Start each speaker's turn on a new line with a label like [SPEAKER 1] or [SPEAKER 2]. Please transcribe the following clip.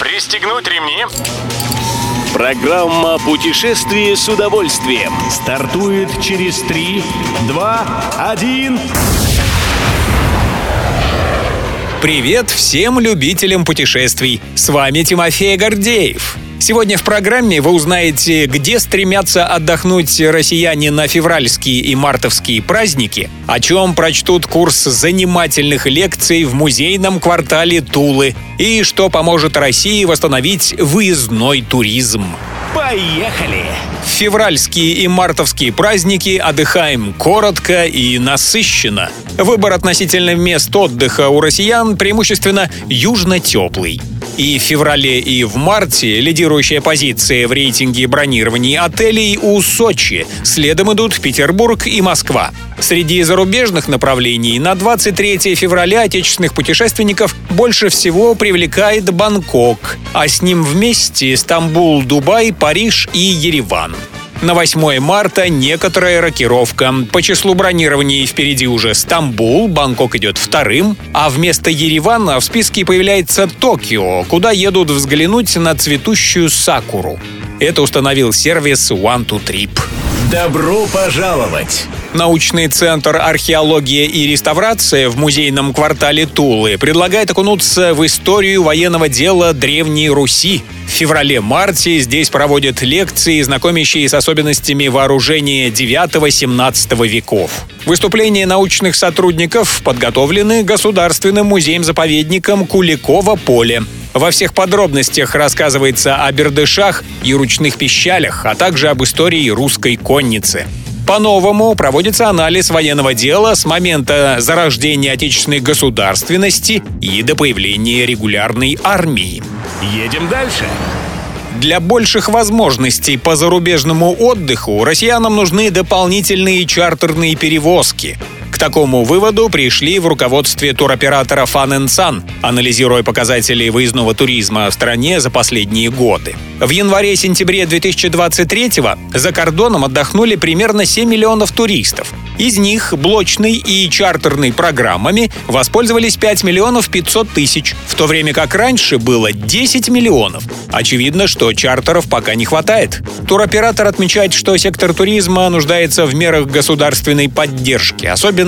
[SPEAKER 1] Пристегнуть ремни.
[SPEAKER 2] Программа «Путешествие с удовольствием».
[SPEAKER 3] Стартует через 3, 2, 1.
[SPEAKER 4] Привет всем любителям путешествий! С вами Тимофей Гордеев. Сегодня в программе вы узнаете, где стремятся отдохнуть россияне на февральские и мартовские праздники, о чем прочтут курс занимательных лекций в музейном квартале Тулы и что поможет России восстановить выездной туризм.
[SPEAKER 2] Поехали!
[SPEAKER 4] Февральские и мартовские праздники отдыхаем коротко и насыщенно. Выбор относительно мест отдыха у россиян преимущественно южно-теплый. И в феврале, и в марте лидирующая позиция в рейтинге бронирований отелей у Сочи. Следом идут Петербург и Москва. Среди зарубежных направлений на 23 февраля отечественных путешественников больше всего привлекает Бангкок, а с ним вместе Стамбул, Дубай, Париж и Ереван. На 8 марта некоторая рокировка. По числу бронирований впереди уже Стамбул, Бангкок идет вторым, а вместо Еревана в списке появляется Токио, куда едут взглянуть на цветущую сакуру. Это установил сервис One to Trip.
[SPEAKER 2] Добро пожаловать!
[SPEAKER 4] Научный центр «Археология и реставрация» в музейном квартале Тулы предлагает окунуться в историю военного дела Древней Руси. В феврале-марте здесь проводят лекции, знакомящие с особенностями вооружения 9-17 веков. Выступления научных сотрудников подготовлены Государственным музеем-заповедником Куликово поле. Во всех подробностях рассказывается о бердышах и ручных пищалях, а также об истории русской конницы. По-новому проводится анализ военного дела с момента зарождения отечественной государственности и до появления регулярной армии.
[SPEAKER 2] Едем дальше.
[SPEAKER 4] Для больших возможностей по зарубежному отдыху россиянам нужны дополнительные чартерные перевозки. К такому выводу пришли в руководстве туроператора Fun Sun, анализируя показатели выездного туризма в стране за последние годы. В январе-сентябре 2023-го за кордоном отдохнули примерно 7 миллионов туристов. Из них блочной и чартерной программами воспользовались 5 миллионов 500 тысяч, в то время как раньше было 10 миллионов. Очевидно, что чартеров пока не хватает. Туроператор отмечает, что сектор туризма нуждается в мерах государственной поддержки, особенно